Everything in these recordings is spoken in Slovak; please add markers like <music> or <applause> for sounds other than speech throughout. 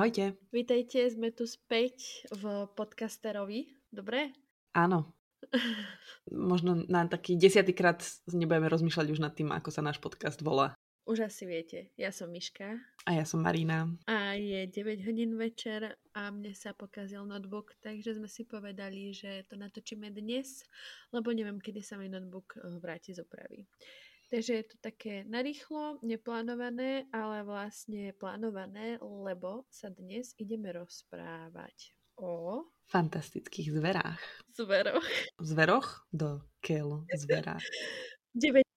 Ahojte. Vítejte, sme tu späť v podcasterovi. Dobre? Áno. <laughs> Možno na taký desiatýkrát nebudeme rozmýšľať už nad tým, ako sa náš podcast volá. Už asi viete, ja som Miška. A ja som Marina. A je 9 hodín večer a mne sa pokazil notebook, takže sme si povedali, že to natočíme dnes, lebo neviem, kedy sa mi notebook eh, vráti z opravy. Takže je to také narýchlo, neplánované, ale vlastne plánované, lebo sa dnes ideme rozprávať o... Fantastických zverách. Zveroch. Zveroch? Do keľu zverách. 9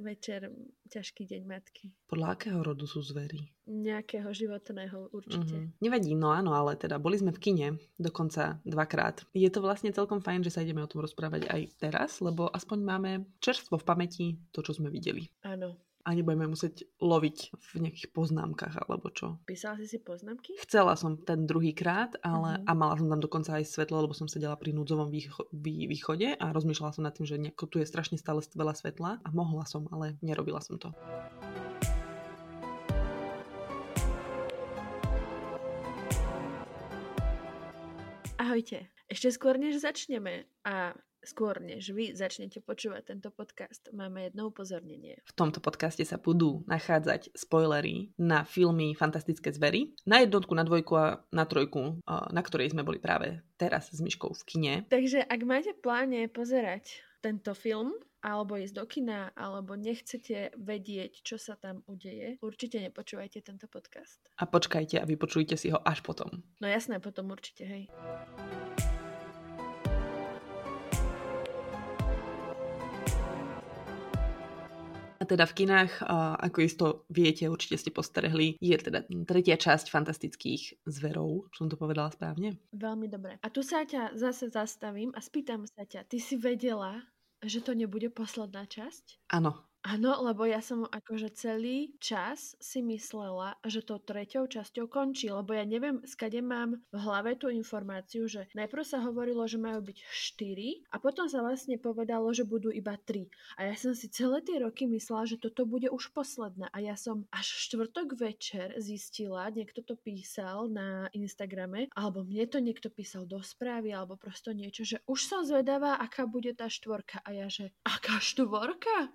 večer, ťažký deň matky. Podľa akého rodu sú zvery? Nejakého životného určite. Uh-huh. Nevadí, no áno, ale teda boli sme v kine dokonca dvakrát. Je to vlastne celkom fajn, že sa ideme o tom rozprávať aj teraz, lebo aspoň máme čerstvo v pamäti to, čo sme videli. Áno, a nebudeme musieť loviť v nejakých poznámkach alebo čo. Písala si si poznámky? Chcela som ten druhý krát, ale uh-huh. a mala som tam dokonca aj svetlo, lebo som sedela pri núdzovom výcho- vý- východe a rozmýšľala som nad tým, že nejako tu je strašne stále veľa svetla a mohla som, ale nerobila som to. Ahojte. Ešte skôr, než začneme a skôr než vy začnete počúvať tento podcast, máme jedno upozornenie. V tomto podcaste sa budú nachádzať spoilery na filmy Fantastické zvery, na jednotku, na dvojku a na trojku, na ktorej sme boli práve teraz s Myškou v kine. Takže ak máte pláne pozerať tento film, alebo ísť do kina, alebo nechcete vedieť, čo sa tam udeje, určite nepočúvajte tento podcast. A počkajte a vypočujte si ho až potom. No jasné, potom určite, hej. Teda v kinách, ako isto viete, určite ste postrehli, je teda tretia časť fantastických zverov. Som to povedala správne? Veľmi dobre. A tu sa ťa zase zastavím a spýtam sa ťa, ty si vedela, že to nebude posledná časť? Áno, Áno, lebo ja som akože celý čas si myslela, že to treťou časťou končí, lebo ja neviem, skade mám v hlave tú informáciu, že najprv sa hovorilo, že majú byť 4 a potom sa vlastne povedalo, že budú iba 3. A ja som si celé tie roky myslela, že toto bude už posledné a ja som až štvrtok večer zistila, niekto to písal na Instagrame, alebo mne to niekto písal do správy, alebo prosto niečo, že už som zvedavá, aká bude tá štvorka a ja, že aká štvorka?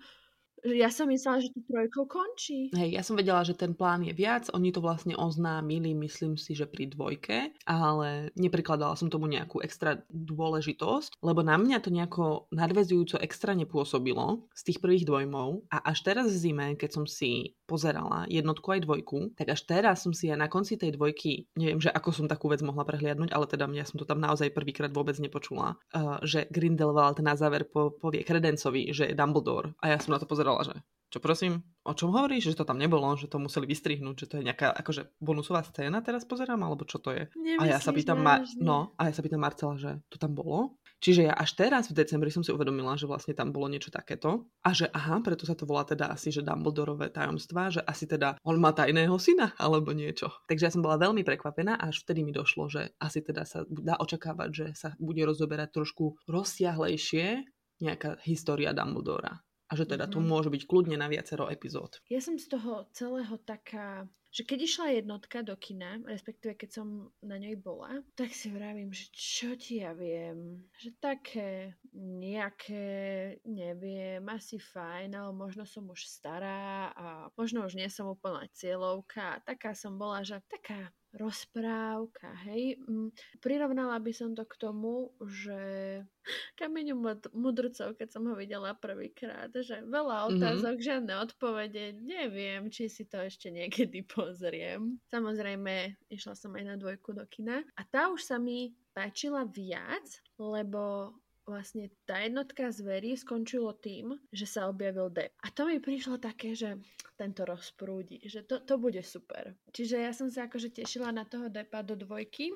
Ja som myslela, že to trojkou končí. Hej, ja som vedela, že ten plán je viac. Oni to vlastne oznámili, myslím si, že pri dvojke, ale neprikladala som tomu nejakú extra dôležitosť, lebo na mňa to nejako nadvezujúco extra nepôsobilo z tých prvých dvojmov a až teraz v zime, keď som si pozerala jednotku aj dvojku, tak až teraz som si ja na konci tej dvojky, neviem, že ako som takú vec mohla prehliadnúť, ale teda mňa som to tam naozaj prvýkrát vôbec nepočula, uh, že Grindelwald na záver po, povie Kredencovi, že je Dumbledore a ja som na to pozerala že čo prosím, o čom hovoríš, že to tam nebolo, že to museli vystrihnúť, že to je nejaká akože bonusová scéna teraz pozerám, alebo čo to je? Nemyslíš a ja sa pýtam, Mar- no, a ja sa pýtam Marcela, že to tam bolo? Čiže ja až teraz v decembri som si uvedomila, že vlastne tam bolo niečo takéto a že aha, preto sa to volá teda asi, že Dumbledorové tajomstvá, že asi teda on má tajného syna alebo niečo. Takže ja som bola veľmi prekvapená a až vtedy mi došlo, že asi teda sa dá očakávať, že sa bude rozoberať trošku rozsiahlejšie nejaká história Dumbledora a že teda mm-hmm. tu môže byť kľudne na viacero epizód. Ja som z toho celého taká, že keď išla jednotka do kina, respektíve keď som na nej bola, tak si vravím, že čo ti ja viem, že také nejaké, neviem, asi fajn, ale možno som už stará a možno už nie som úplná cieľovka. Taká som bola, že taká rozprávka, hej. Mm, prirovnala by som to k tomu, že <laughs> kameňu mudrcov, keď som ho videla prvýkrát, že veľa mhm. otázok, mm-hmm. žiadne odpovede, neviem, či si to ešte niekedy pozriem. Samozrejme, išla som aj na dvojku do kina a tá už sa mi páčila viac, lebo vlastne tá jednotka zverí skončilo tým, že sa objavil Depp. A to mi prišlo také, že tento rozprúdi, že to, to bude super. Čiže ja som sa akože tešila na toho Deppa do dvojky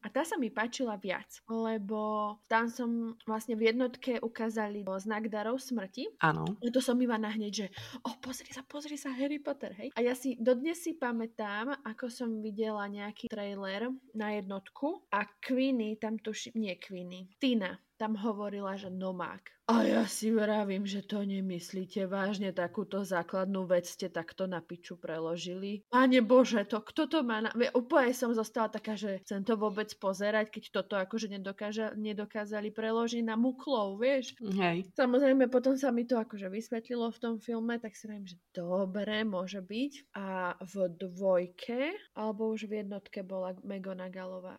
a tá sa mi páčila viac, lebo tam som vlastne v jednotke ukázali znak darov smrti. Áno. A to som iba nahneď, že o, oh, pozri sa, pozri sa, Harry Potter, hej. A ja si dodnes si pamätám, ako som videla nejaký trailer na jednotku a Queenie tam tuším, nie Queenie, Tina tam hovorila, že nomák. A ja si vravím, že to nemyslíte vážne, takúto základnú vec ste takto na piču preložili. Pane Bože, to kto to má na... Úplne som zostala taká, že chcem to vôbec pozerať, keď toto akože nedokáža, nedokázali preložiť na muklov, vieš? Hej. Samozrejme, potom sa mi to akože vysvetlilo v tom filme, tak si vravím, že dobre, môže byť. A v dvojke, alebo už v jednotke bola Megonaгаlová.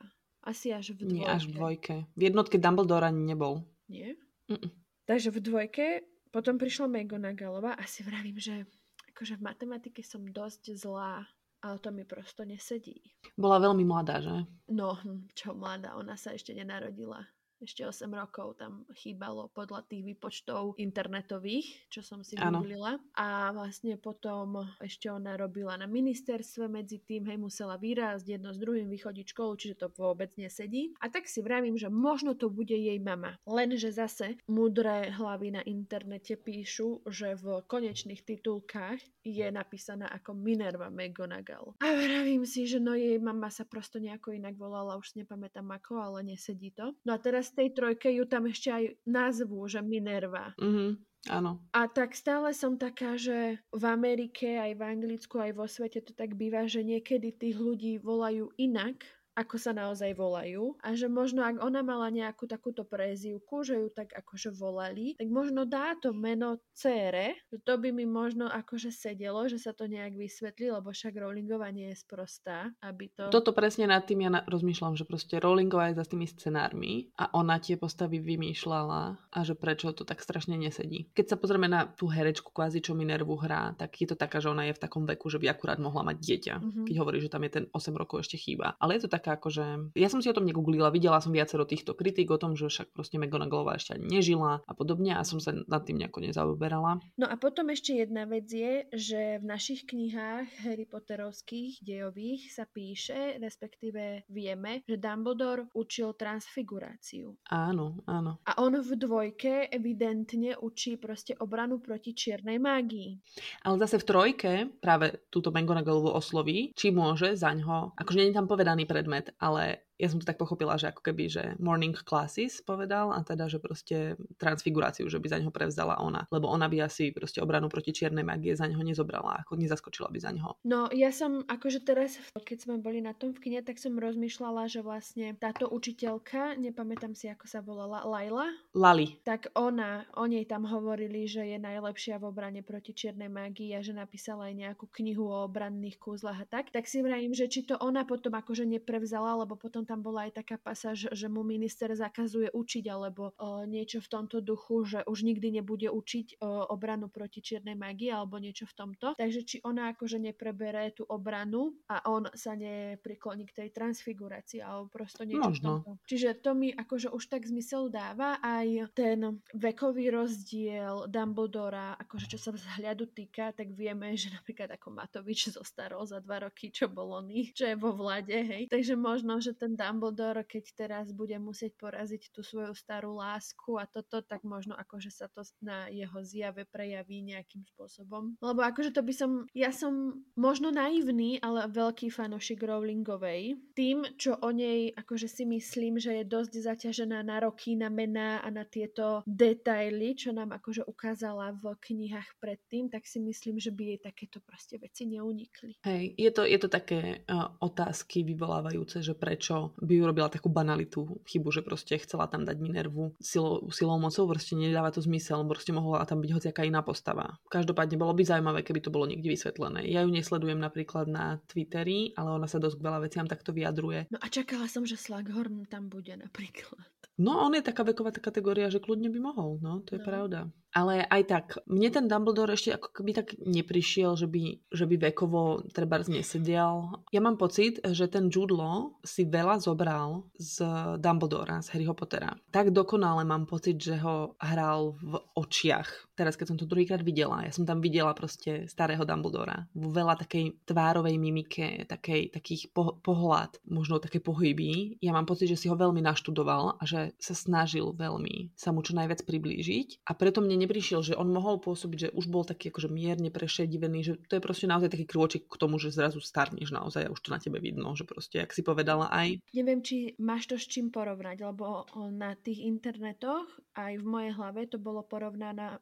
Asi až v dvojke. Nie, až v dvojke. V jednotke Dumbledore ani nebol. Nie? Mm-mm. Takže v dvojke potom prišla Megonagalova a si vravím, že akože v matematike som dosť zlá, ale to mi prosto nesedí. Bola veľmi mladá, že? No, hm, čo mladá, ona sa ešte nenarodila ešte 8 rokov tam chýbalo podľa tých výpočtov internetových, čo som si googlila. A vlastne potom ešte ona robila na ministerstve medzi tým, hej, musela vyrásť jedno s druhým, vychodiť školu, čiže to vôbec nesedí. A tak si vravím, že možno to bude jej mama. Lenže zase mudré hlavy na internete píšu, že v konečných titulkách je napísaná ako Minerva McGonagall. A vravím si, že no jej mama sa prosto nejako inak volala, už nepamätám ako, ale nesedí to. No a teraz z tej trojke ju tam ešte aj nazvú, že Minerva. Mhm. Áno. A tak stále som taká, že v Amerike, aj v Anglicku, aj vo svete to tak býva, že niekedy tých ľudí volajú inak, ako sa naozaj volajú a že možno ak ona mala nejakú takúto prezivku, že ju tak akože volali, tak možno dá to meno cére, že to by mi možno akože sedelo, že sa to nejak vysvetlí, lebo však Rowlingová nie je sprostá, aby to... Toto presne nad tým ja na- rozmýšľam, že proste Rowlingová je za tými scenármi a ona tie postavy vymýšľala a že prečo to tak strašne nesedí. Keď sa pozrieme na tú herečku kvázi, čo Minervu hrá, tak je to taká, že ona je v takom veku, že by akurát mohla mať dieťa, mm-hmm. keď hovorí, že tam je ten 8 rokov ešte chýba. Ale je to taká taká akože... Ja som si o tom negooglila, videla som viacero týchto kritík o tom, že však proste McGonagallová ešte ani nežila a podobne a som sa nad tým nejako nezaoberala. No a potom ešte jedna vec je, že v našich knihách Harry Potterovských dejových sa píše, respektíve vieme, že Dumbledore učil transfiguráciu. Áno, áno. A on v dvojke evidentne učí proste obranu proti čiernej mágii. Ale zase v trojke práve túto McGonagallovú osloví, či môže za ňo, akože nie je tam povedaný predmet, ale ja som to tak pochopila, že ako keby, že morning classes povedal a teda, že proste transfiguráciu, že by za neho prevzala ona. Lebo ona by asi proste obranu proti čiernej magie za neho nezobrala, ako nezaskočila by za neho. No ja som akože teraz, keď sme boli na tom v kine, tak som rozmýšľala, že vlastne táto učiteľka, nepamätám si ako sa volala, Laila? Lali. Tak ona, o nej tam hovorili, že je najlepšia v obrane proti čiernej magii a že napísala aj nejakú knihu o obranných kúzlach a tak. Tak si vrajím, že či to ona potom akože neprevzala, lebo potom tam bola aj taká pasáž, že mu minister zakazuje učiť alebo o, niečo v tomto duchu, že už nikdy nebude učiť o, obranu proti čiernej magii alebo niečo v tomto. Takže či ona akože neprebere tú obranu a on sa neprikloní k tej transfigurácii alebo prosto niečo Možno. v tomto. Čiže to mi akože už tak zmysel dáva aj ten vekový rozdiel Dumbledora, akože čo sa vzhľadu týka, tak vieme, že napríklad ako Matovič zostarol za dva roky, čo bol oný, čo je vo vlade, hej. Takže možno, že ten Dumbledore, keď teraz bude musieť poraziť tú svoju starú lásku a toto, tak možno akože sa to na jeho zjave prejaví nejakým spôsobom. Lebo akože to by som, ja som možno naivný, ale veľký fanošik Rowlingovej. Tým, čo o nej akože si myslím, že je dosť zaťažená na roky, na mená a na tieto detaily, čo nám akože ukázala v knihách predtým, tak si myslím, že by jej takéto proste veci neunikli. Hej, je to, je to také uh, otázky vyvolávajúce, že prečo by urobila takú banalitu chybu, že proste chcela tam dať Minervu silou, silou mocou, proste nedáva to zmysel, proste mohla tam byť hociaká iná postava. Každopádne bolo by zaujímavé, keby to bolo niekde vysvetlené. Ja ju nesledujem napríklad na Twitteri, ale ona sa dosť veľa veciam takto vyjadruje. No a čakala som, že Slughorn tam bude napríklad. No, on je taká veková kategória, že kľudne by mohol, no, to je no. pravda. Ale aj tak, mne ten Dumbledore ešte ako keby tak neprišiel, že by, že by vekovo treba nesedial. Ja mám pocit, že ten Jude Law si veľa zobral z Dumbledora, z Harryho Pottera. Tak dokonale mám pocit, že ho hral v očiach. Teraz, keď som to druhýkrát videla, ja som tam videla proste starého Dumbledora. V veľa takej tvárovej mimike, takej, takých po, pohľad, možno také pohyby. Ja mám pocit, že si ho veľmi naštudoval a že sa snažil veľmi sa mu čo najviac priblížiť. A preto mne neprišiel, že on mohol pôsobiť, že už bol taký akože mierne prešedivený, že to je proste naozaj taký krôčik k tomu, že zrazu starneš naozaj a už to na tebe vidno, že proste, jak si povedala aj. Neviem, či máš to s čím porovnať, lebo na tých internetoch aj v mojej hlave to bolo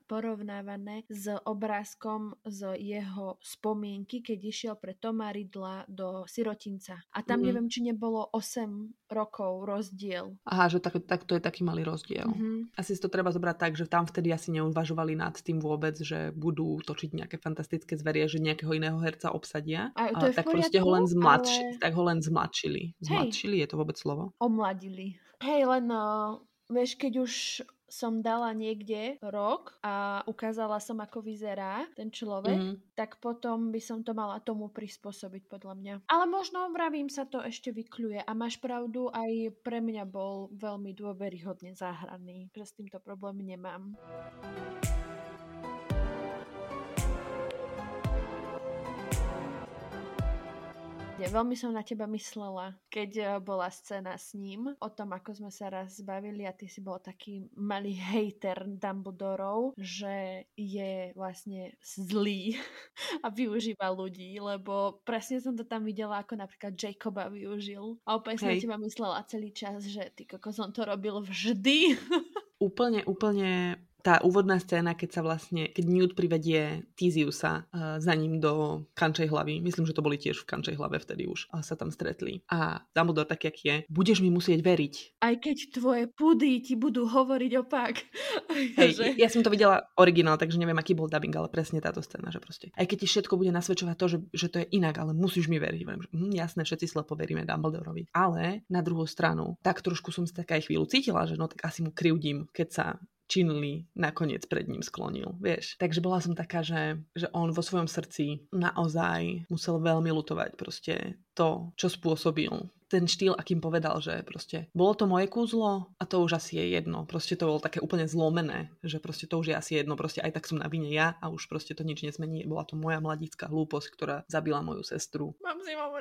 porovnávané s obrázkom z jeho spomienky, keď išiel pre Toma Ridla do Sirotinca. A tam mm. neviem, či nebolo 8 rokov rozdiel. Aha, že tak, tak to je taký malý rozdiel. Mm-hmm. Asi si to treba zobrať tak, že tam vtedy asi neuvažovali nad tým vôbec, že budú točiť nejaké fantastické zverie, že nejakého iného herca obsadia. A to je tak poriadku, proste ho len zmladši, ale... tak ho len zmladšili. Zmladšili, Hej. je to vôbec slovo? Omladili. Hej, len uh, vieš, keď už som dala niekde rok a ukázala som, ako vyzerá ten človek, mm. tak potom by som to mala tomu prispôsobiť podľa mňa. Ale možno, vravím, sa to ešte vykľuje a máš pravdu, aj pre mňa bol veľmi dôveryhodne záhradný, že s týmto problémy nemám. Veľmi som na teba myslela, keď eh, bola scéna s ním, o tom, ako sme sa raz zbavili a ty si bol taký malý hater Dumbledorov, že je vlastne zlý <laughs> a využíva ľudí, lebo presne som to tam videla, ako napríklad Jacoba využil. A opäť som na teba myslela celý čas, že ty kokos on to robil vždy. <laughs> úplne, úplne tá úvodná scéna, keď sa vlastne, keď Newt privedie Tiziusa uh, za ním do kančej hlavy, myslím, že to boli tiež v kančej hlave vtedy už, a sa tam stretli. A Dumbledore tak, jak je, budeš mi musieť veriť. Aj keď tvoje pudy ti budú hovoriť opak. Hej, <laughs> že... ja som to videla originál, takže neviem, aký bol dubbing, ale presne táto scéna, že proste. Aj keď ti všetko bude nasvedčovať to, že, že to je inak, ale musíš mi veriť. Viem, že, hm, jasné, všetci slepo veríme Dumbledorovi. Ale na druhú stranu, tak trošku som si taká aj chvíľu cítila, že no tak asi mu krivdím, keď sa Činli nakoniec pred ním sklonil, vieš. Takže bola som taká, že, že on vo svojom srdci naozaj musel veľmi lutovať proste to, čo spôsobil. Ten štýl, akým povedal, že proste bolo to moje kúzlo a to už asi je jedno. Proste to bolo také úplne zlomené, že proste to už je asi jedno. Proste aj tak som na vine ja a už proste to nič nesmení. Bola to moja mladická hlúposť, ktorá zabila moju sestru. Mám zimom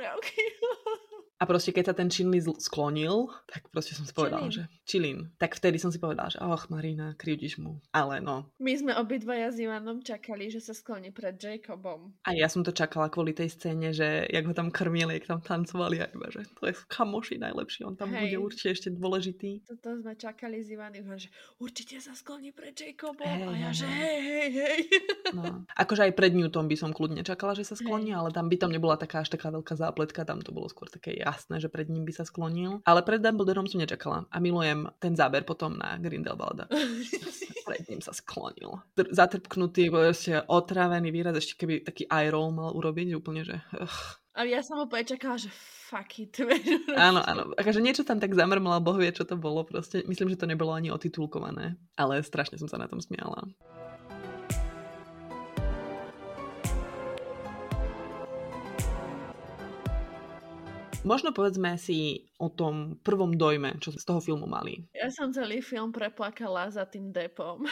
A proste keď sa ten Činli sklonil, tak proste som si povedala, že Čilin. Tak vtedy som si povedala, že och Marina, krivdiš mu. Ale no. My sme obidvaja s Ivanom čakali, že sa skloní pred Jacobom. A ja som to čakala kvôli tej scéne, že jak ho tam krmili, jak tam tancovali a iba, že to je kamoši najlepší, on tam Hej. bude určite ešte dôležitý. Toto sme čakali s Ivanom, že určite sa skloní pred Jacobom. Hej, a ja, že hej, hej, hej. <laughs> No. Akože aj pred Newtom by som kľudne čakala, že sa skloní, hej. ale tam by tam nebola taká až taká veľká zápletka, tam to bolo skôr také jasné, že pred ním by sa sklonil. Ale pred Dumbledorom som nečakala a milujem ten záber potom na Grindelwalda. <laughs> pred ním sa sklonil. Tr- zatrpknutý, ešte otrávený výraz, ešte keby taký eye roll mal urobiť, úplne, že... Ugh. A ja som opäť čakala, že fuck it. <laughs> áno, áno. Akože niečo tam tak zamrmala, boh vie, čo to bolo. Proste myslím, že to nebolo ani otitulkované. Ale strašne som sa na tom smiala. Možno povedzme si o tom prvom dojme, čo z toho filmu mali. Ja som celý film preplakala za tým depom.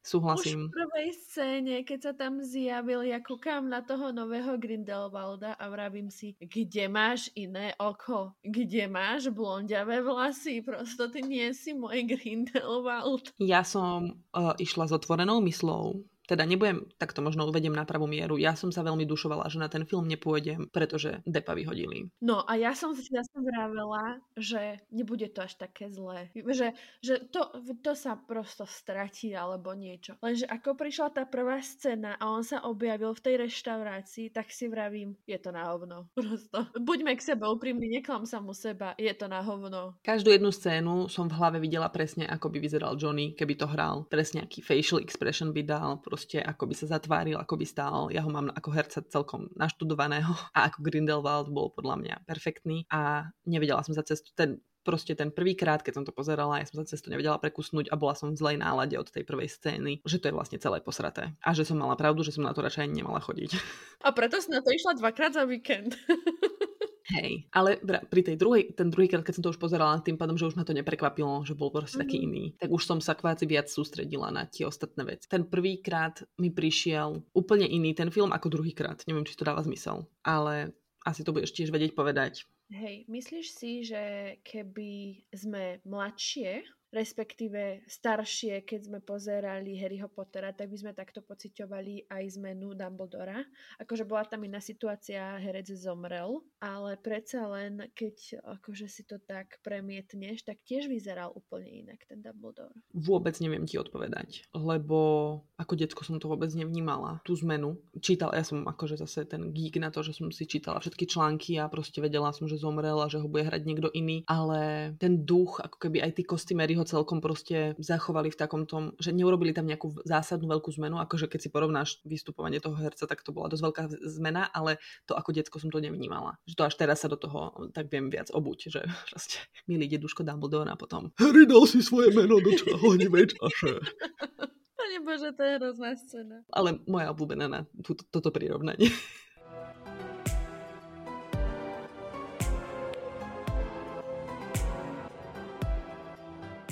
Súhlasím. Už v prvej scéne, keď sa tam zjavil, ja kúkam na toho nového Grindelwalda a vravím si, kde máš iné oko? Kde máš blondiavé vlasy? Prosto ty nie si môj Grindelwald. Ja som uh, išla s otvorenou myslou teda nebudem, tak to možno uvedem na pravú mieru. Ja som sa veľmi dušovala, že na ten film nepôjdem, pretože Depa vyhodili. No a ja som si jasne vravela, že nebude to až také zlé. Že, že to, to sa prosto stratí alebo niečo. Lenže ako prišla tá prvá scéna a on sa objavil v tej reštaurácii, tak si vravím, je to na hovno. <laughs> Prosto. Buďme k sebe úprimní, neklam sa mu seba, je to na hovno. Každú jednu scénu som v hlave videla presne, ako by vyzeral Johnny, keby to hral. Presne aký facial expression by dal, proste ako by sa zatváril, ako by stál. Ja ho mám ako herca celkom naštudovaného <laughs> a ako Grindelwald bol podľa mňa perfektný a nevedela som za cestu ten proste ten prvýkrát, keď som to pozerala, ja som sa cestu nevedela prekusnúť a bola som v zlej nálade od tej prvej scény, že to je vlastne celé posraté. A že som mala pravdu, že som na to radšej nemala chodiť. A preto si na to išla dvakrát za víkend. <laughs> Hej, ale pri tej druhej, ten druhý krát, keď som to už pozerala, tým pádom, že už ma to neprekvapilo, že bol proste mm-hmm. taký iný, tak už som sa kváci viac sústredila na tie ostatné veci. Ten prvý krát mi prišiel úplne iný ten film ako druhý krát. Neviem, či to dáva zmysel, ale asi to budeš tiež vedieť povedať. Hej, myslíš si, že keby sme mladšie respektíve staršie, keď sme pozerali Harryho Pottera, tak by sme takto pociťovali aj zmenu Dumbledora. Akože bola tam iná situácia, herec zomrel, ale predsa len, keď akože si to tak premietneš, tak tiež vyzeral úplne inak ten Dumbledore. Vôbec neviem ti odpovedať, lebo ako detsko som to vôbec nevnímala, tú zmenu. Čítala, ja som akože zase ten geek na to, že som si čítala všetky články a proste vedela som, že zomrel a že ho bude hrať niekto iný, ale ten duch, ako keby aj tí kostýmery ho celkom proste zachovali v takom tom, že neurobili tam nejakú zásadnú veľkú zmenu, akože keď si porovnáš vystupovanie toho herca, tak to bola dosť veľká zmena, ale to ako detsko som to nevnímala. Že to až teraz sa do toho tak viem viac obuť, že <laughs> proste milý deduško Dumbledore a potom Harry dal si svoje meno do čahovnivej čaše. <laughs> Pane Bože, to je hrozná scéna. Ale moja obľúbená na túto, toto prirovnanie. <laughs>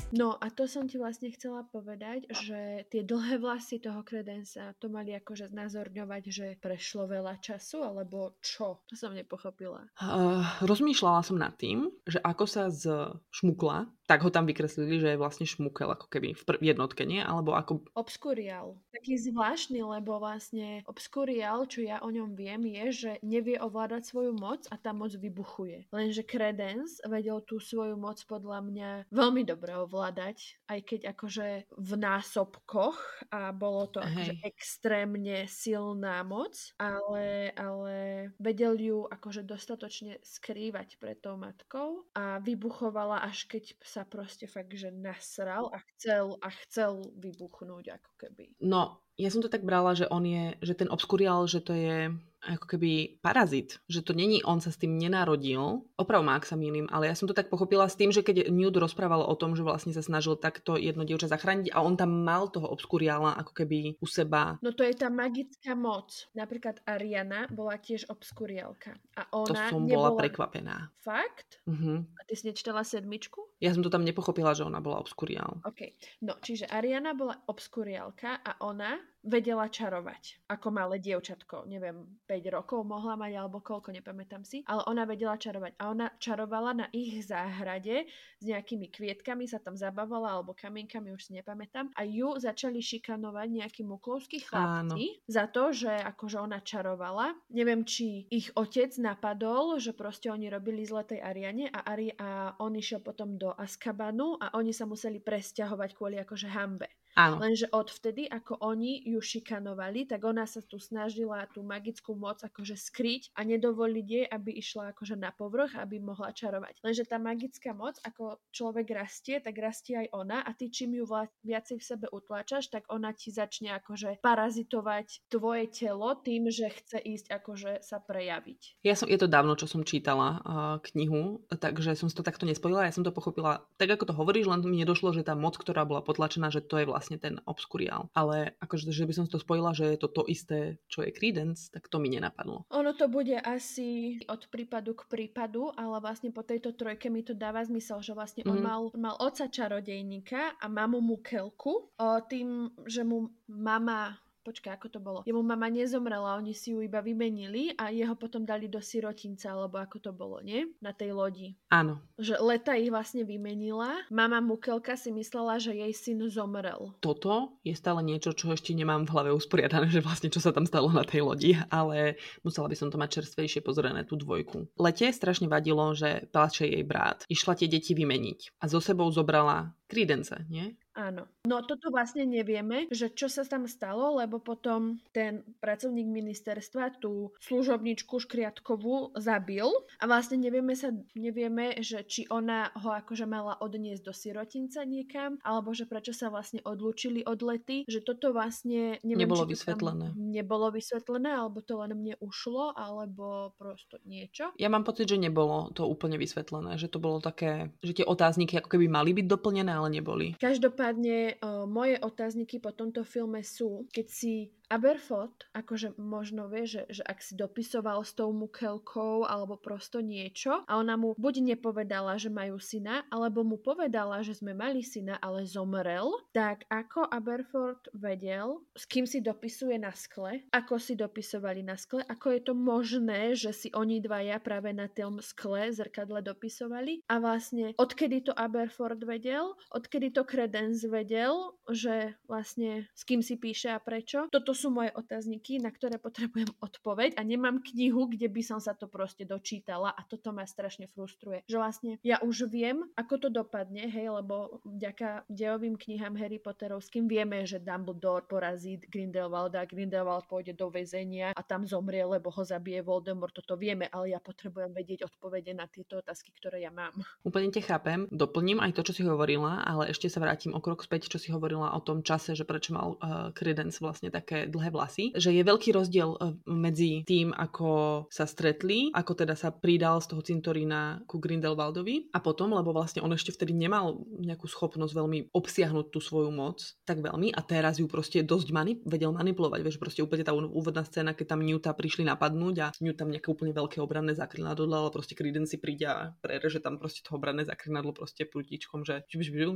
No a to som ti vlastne chcela povedať, že tie dlhé vlasy toho kredensa to mali akože znázorňovať, že prešlo veľa času, alebo čo? To som nepochopila. Uh, rozmýšľala som nad tým, že ako sa z šmukla tak ho tam vykreslili, že je vlastne šmukel ako keby v pr- jednotke, nie? Alebo ako... Obskurial. Taký zvláštny, lebo vlastne obskurial, čo ja o ňom viem, je, že nevie ovládať svoju moc a tá moc vybuchuje. Lenže Credence vedel tú svoju moc podľa mňa veľmi dobre ovládať, aj keď akože v násobkoch a bolo to akože extrémne silná moc, ale, ale vedel ju akože dostatočne skrývať pred tou matkou a vybuchovala až keď sa proste fakt, že nasral a chcel, a chcel vybuchnúť ako keby. No, ja som to tak brala, že on je, že ten obskurial, že to je ako keby parazit, že to není, on sa s tým nenarodil, oprav ma, ak sa mýlim, ale ja som to tak pochopila s tým, že keď Newt rozprával o tom, že vlastne sa snažil takto jedno dievča zachrániť a on tam mal toho obskuriála ako keby u seba. No to je tá magická moc. Napríklad Ariana bola tiež obskuriálka. A ona to som nebola... bola prekvapená. Fakt? Uh-huh. A ty si nečítala sedmičku? Ja som to tam nepochopila, že ona bola obskuriál. OK. No, čiže Ariana bola obskuriálka a ona vedela čarovať. Ako malé dievčatko. Neviem, 5 rokov mohla mať, alebo koľko, nepamätám si. Ale ona vedela čarovať. A ona čarovala na ich záhrade s nejakými kvietkami, sa tam zabávala, alebo kamienkami, už si nepamätám. A ju začali šikanovať nejakí muklovskí chlapci Áno. za to, že akože ona čarovala. Neviem, či ich otec napadol, že proste oni robili zle tej Ariane a, Ari, a on išiel potom do Askabanu a oni sa museli presťahovať kvôli akože hambe. Áno. Lenže odvtedy, ako oni ju šikanovali, tak ona sa tu snažila tú magickú moc akože skryť a nedovoliť jej, aby išla akože na povrch, aby mohla čarovať. Lenže tá magická moc, ako človek rastie, tak rastie aj ona a ty čím ju viacej v sebe utláčaš, tak ona ti začne akože parazitovať tvoje telo tým, že chce ísť akože sa prejaviť. Ja som, je to dávno, čo som čítala uh, knihu, takže som si to takto nespojila. Ja som to pochopila tak, ako to hovoríš, len mi nedošlo, že tá moc, ktorá bola potlačená, že to je vlastne vlastne ten obskuriál. Ale akože, že by som to spojila, že je to to isté, čo je Credence, tak to mi nenapadlo. Ono to bude asi od prípadu k prípadu, ale vlastne po tejto trojke mi to dáva zmysel, že vlastne mm. on mhm. mal, mal oca čarodejníka a mamu Mukelku. O, tým, že mu mama počkaj, ako to bolo. Jemu mama nezomrela, oni si ju iba vymenili a jeho potom dali do sirotinca, alebo ako to bolo, nie? Na tej lodi. Áno. Že Leta ich vlastne vymenila. Mama Mukelka si myslela, že jej syn zomrel. Toto je stále niečo, čo ešte nemám v hlave usporiadané, že vlastne čo sa tam stalo na tej lodi, ale musela by som to mať čerstvejšie pozrieť tú dvojku. Lete strašne vadilo, že plače jej brat. Išla tie deti vymeniť a so sebou zobrala Credence, nie? Áno. No toto vlastne nevieme, že čo sa tam stalo, lebo potom ten pracovník ministerstva tú služobničku Škriatkovú zabil a vlastne nevieme sa, nevieme, že či ona ho akože mala odniesť do sirotinca niekam, alebo že prečo sa vlastne odlúčili od lety, že toto vlastne neviem, nebolo vysvetlené. Nebolo vysvetlené, alebo to len mne ušlo, alebo prosto niečo. Ja mám pocit, že nebolo to úplne vysvetlené, že to bolo také, že tie otázniky ako keby mali byť doplnené, ale neboli. Každopádne uh, moje otázniky po tomto filme sú, keď si Aberford, akože možno vie, že, že ak si dopisoval s tou mukelkou alebo prosto niečo a ona mu buď nepovedala, že majú syna, alebo mu povedala, že sme mali syna, ale zomrel, tak ako Aberford vedel, s kým si dopisuje na skle, ako si dopisovali na skle, ako je to možné, že si oni dvaja práve na tom skle zrkadle dopisovali a vlastne odkedy to Aberford vedel, odkedy to Credence vedel, že vlastne s kým si píše a prečo. Toto sú moje otázniky, na ktoré potrebujem odpoveď a nemám knihu, kde by som sa to proste dočítala a toto ma strašne frustruje. Že vlastne ja už viem, ako to dopadne, hej, lebo vďaka dejovým knihám Harry Potterovským vieme, že Dumbledore porazí Grindelwalda, Grindelwald pôjde do väzenia a tam zomrie, lebo ho zabije Voldemort, toto vieme, ale ja potrebujem vedieť odpovede na tieto otázky, ktoré ja mám. Úplne te chápem, doplním aj to, čo si hovorila, ale ešte sa vrátim o krok späť, čo si hovorila o tom čase, že prečo mal uh, Credence vlastne také dlhé vlasy, že je veľký rozdiel uh, medzi tým, ako sa stretli, ako teda sa pridal z toho cintorína ku Grindelwaldovi a potom, lebo vlastne on ešte vtedy nemal nejakú schopnosť veľmi obsiahnuť tú svoju moc tak veľmi a teraz ju proste dosť mani- vedel manipulovať, vieš, proste úplne tá úvodná scéna, keď tam Newta prišli napadnúť a Newt tam nejaké úplne veľké obranné zakrinadlo, ale proste Credence si príde a prereže tam proste to obranné zakrinadlo proste prútičkom, že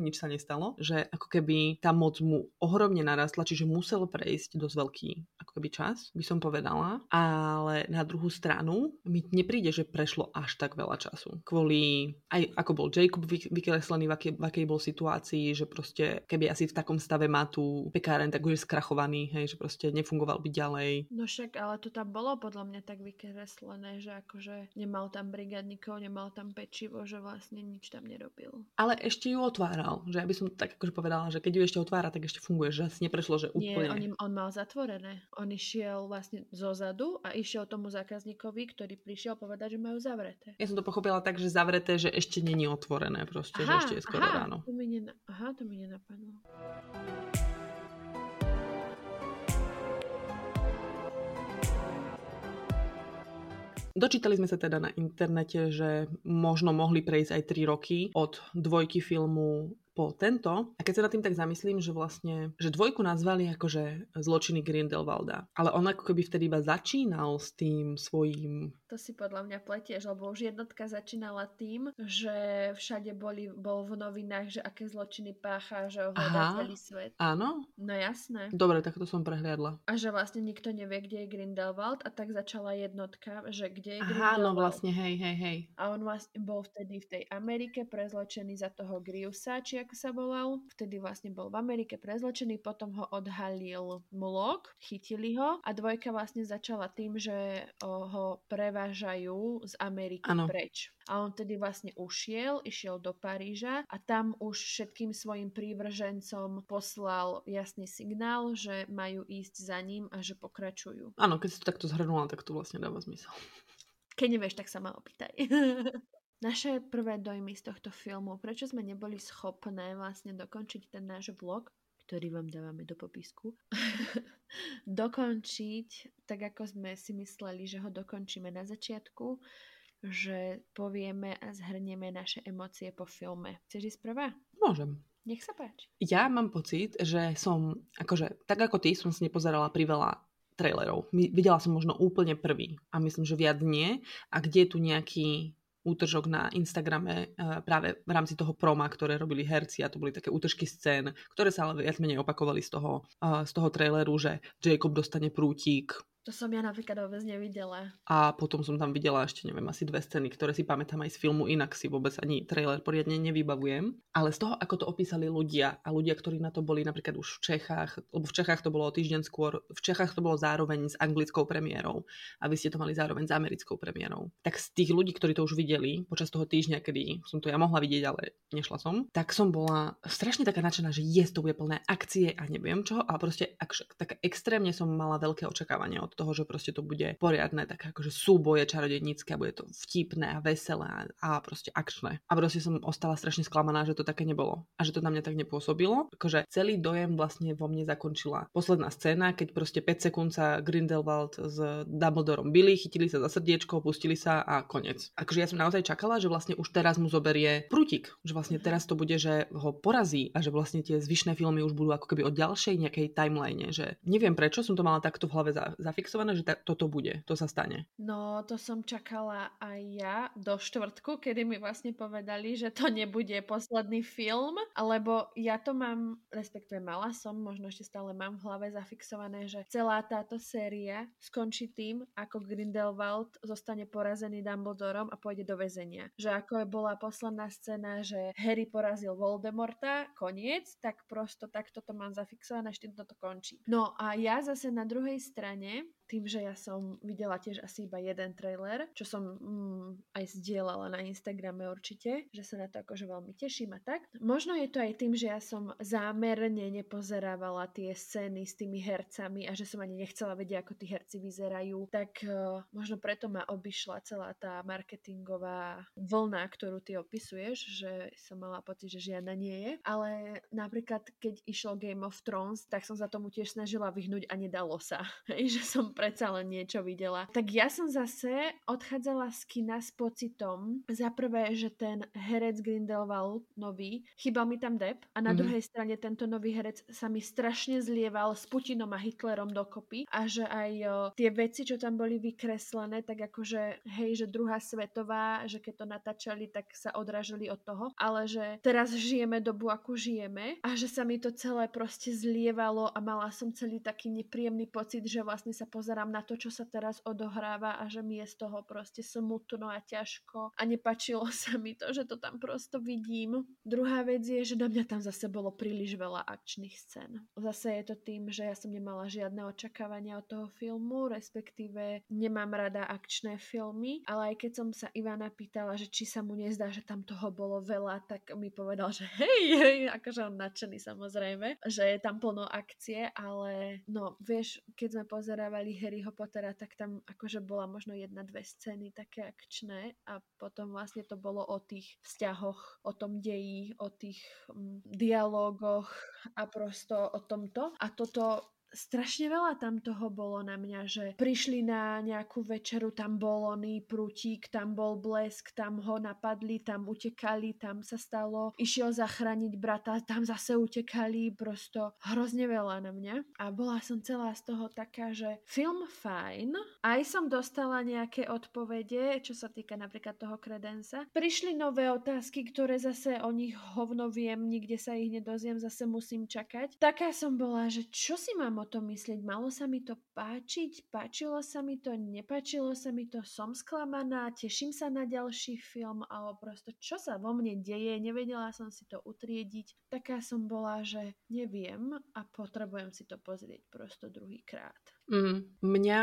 nič sa nestalo, že ako keby tá moc mu ohromne narastla, čiže musel prejsť dosť veľký keby čas, by som povedala, ale na druhú stranu mi nepríde, že prešlo až tak veľa času. Kvôli aj ako bol Jacob vykreslený, v akej, v akej bol situácii, že proste keby asi v takom stave má tú pekáren, tak už je skrachovaný, hej, že proste nefungoval by ďalej. No však, ale to tam bolo podľa mňa tak vykreslené, že akože nemal tam brigadníkov, nemal tam pečivo, že vlastne nič tam nerobil. Ale ešte ju otváral, že ja by som tak akože povedala, že keď ju ešte otvára, tak ešte funguje, že asi neprešlo, že úplne... Nie, on, on mal zatvorené. On išiel vlastne zo zadu a išiel tomu zákazníkovi, ktorý prišiel povedať, že majú zavreté. Ja som to pochopila tak, že zavreté, že ešte není otvorené proste, aha, že ešte je skoro aha, ráno. To mi nena- aha, to mi nenapadlo. Dočítali sme sa teda na internete, že možno mohli prejsť aj 3 roky od dvojky filmu po tento, a keď sa nad tým tak zamyslím, že vlastne, že dvojku nazvali akože zločiny Grindelwalda, ale on ako keby vtedy iba začínal s tým svojím to si podľa mňa pletieš, lebo už jednotka začínala tým, že všade boli, bol v novinách, že aké zločiny pácha, že ohľadá celý svet. Áno? No jasné. Dobre, tak to som prehliadla. A že vlastne nikto nevie, kde je Grindelwald a tak začala jednotka, že kde je Aha, no Grindelwald. no vlastne, hej, hej, hej. A on vlastne bol vtedy v tej Amerike prezločený za toho Griusa, či ako sa volal. Vtedy vlastne bol v Amerike prezločený, potom ho odhalil Mulok, chytili ho a dvojka vlastne začala tým, že ho preva vyvážajú z Ameriky ano. preč. A on tedy vlastne ušiel, išiel do Paríža a tam už všetkým svojim prívržencom poslal jasný signál, že majú ísť za ním a že pokračujú. Áno, keď si to takto zhrnula, tak to vlastne dáva zmysel. Keď nevieš, tak sa ma opýtaj. <laughs> Naše prvé dojmy z tohto filmu, prečo sme neboli schopné vlastne dokončiť ten náš vlog, ktorý vám dávame do popisku, <laughs> dokončiť tak, ako sme si mysleli, že ho dokončíme na začiatku, že povieme a zhrnieme naše emócie po filme. Chceš ísť prvá? Môžem. Nech sa páči. Ja mám pocit, že som, akože, tak ako ty, som si nepozerala pri veľa trailerov. Videla som možno úplne prvý a myslím, že viac nie. A kde je tu nejaký útržok na Instagrame eh, práve v rámci toho proma, ktoré robili herci a to boli také útržky scén, ktoré sa ale viac menej opakovali z toho, eh, z toho traileru, že Jacob dostane prútik, to som ja napríklad vôbec nevidela. A potom som tam videla ešte, neviem, asi dve scény, ktoré si pamätám aj z filmu, inak si vôbec ani trailer poriadne nevybavujem. Ale z toho, ako to opísali ľudia a ľudia, ktorí na to boli napríklad už v Čechách, lebo v Čechách to bolo týždeň skôr, v Čechách to bolo zároveň s anglickou premiérou a vy ste to mali zároveň s americkou premiérou. Tak z tých ľudí, ktorí to už videli počas toho týždňa, kedy som to ja mohla vidieť, ale nešla som, tak som bola strašne taká nadšená, že je to bude plné akcie a neviem čo a proste ak, tak extrémne som mala veľké očakávania od od toho, že proste to bude poriadne, tak akože súboje čarodejnícke a bude to vtipné a veselé a proste akčné. A proste som ostala strašne sklamaná, že to také nebolo a že to na mňa tak nepôsobilo. Akože celý dojem vlastne vo mne zakončila posledná scéna, keď proste 5 sekúnd sa Grindelwald s Dumbledorom byli, chytili sa za srdiečko, pustili sa a konec. Akože ja som naozaj čakala, že vlastne už teraz mu zoberie prútik, že vlastne teraz to bude, že ho porazí a že vlastne tie zvyšné filmy už budú ako keby od ďalšej nejakej timeline, že neviem prečo som to mala takto v hlave za, zafixované, že ta, toto bude, to sa stane. No, to som čakala aj ja do štvrtku, kedy mi vlastne povedali, že to nebude posledný film, alebo ja to mám, respektíve mala som, možno ešte stále mám v hlave zafixované, že celá táto séria skončí tým, ako Grindelwald zostane porazený Dumbledorom a pôjde do väzenia. Že ako bola posledná scéna, že Harry porazil Voldemorta, koniec, tak prosto takto to mám zafixované, až týmto to končí. No a ja zase na druhej strane tým, že ja som videla tiež asi iba jeden trailer, čo som mm, aj zdieľala na Instagrame určite, že sa na to akože veľmi teším a tak. Možno je to aj tým, že ja som zámerne nepozerávala tie scény s tými hercami a že som ani nechcela vedieť, ako tí herci vyzerajú, tak uh, možno preto ma obišla celá tá marketingová vlna, ktorú ty opisuješ, že som mala pocit, že žiadna nie je. Ale napríklad, keď išlo Game of Thrones, tak som sa tomu tiež snažila vyhnúť a nedalo sa. <laughs> Hej, že som predsa len niečo videla. Tak ja som zase odchádzala z kina s pocitom, za prvé, že ten herec Grindelwald nový, chýbal mi tam Depp a na mm-hmm. druhej strane tento nový herec sa mi strašne zlieval s Putinom a Hitlerom dokopy a že aj o, tie veci, čo tam boli vykreslené, tak akože hej, že druhá svetová, že keď to natáčali, tak sa odražili od toho, ale že teraz žijeme dobu, ako žijeme a že sa mi to celé proste zlievalo a mala som celý taký nepríjemný pocit, že vlastne sa pozerám pozerám na to, čo sa teraz odohráva a že mi je z toho proste smutno a ťažko a nepačilo <laughs> sa mi to, že to tam prosto vidím. Druhá vec je, že na mňa tam zase bolo príliš veľa akčných scén. Zase je to tým, že ja som nemala žiadne očakávania od toho filmu, respektíve nemám rada akčné filmy, ale aj keď som sa Ivana pýtala, že či sa mu nezdá, že tam toho bolo veľa, tak mi povedal, že <laughs> hej, hej, akože on nadšený samozrejme, že je tam plno akcie, ale no, vieš, keď sme pozerávali Harryho Pottera, tak tam akože bola možno jedna, dve scény také akčné a potom vlastne to bolo o tých vzťahoch, o tom deji, o tých um, dialógoch a prosto o tomto. A toto strašne veľa tam toho bolo na mňa, že prišli na nejakú večeru, tam bol oný prútik, tam bol blesk, tam ho napadli, tam utekali, tam sa stalo, išiel zachrániť brata, tam zase utekali, prosto hrozne veľa na mňa. A bola som celá z toho taká, že film fajn, aj som dostala nejaké odpovede, čo sa týka napríklad toho kredensa. Prišli nové otázky, ktoré zase o nich hovno viem, nikde sa ich nedozviem, zase musím čakať. Taká som bola, že čo si mám o tom myslieť? Malo sa mi to páčiť? Páčilo sa mi to? Nepáčilo sa mi to? Som sklamaná? Teším sa na ďalší film? Alebo prosto čo sa vo mne deje? Nevedela som si to utriediť. Taká som bola, že neviem a potrebujem si to pozrieť prosto druhýkrát. Mm, mňa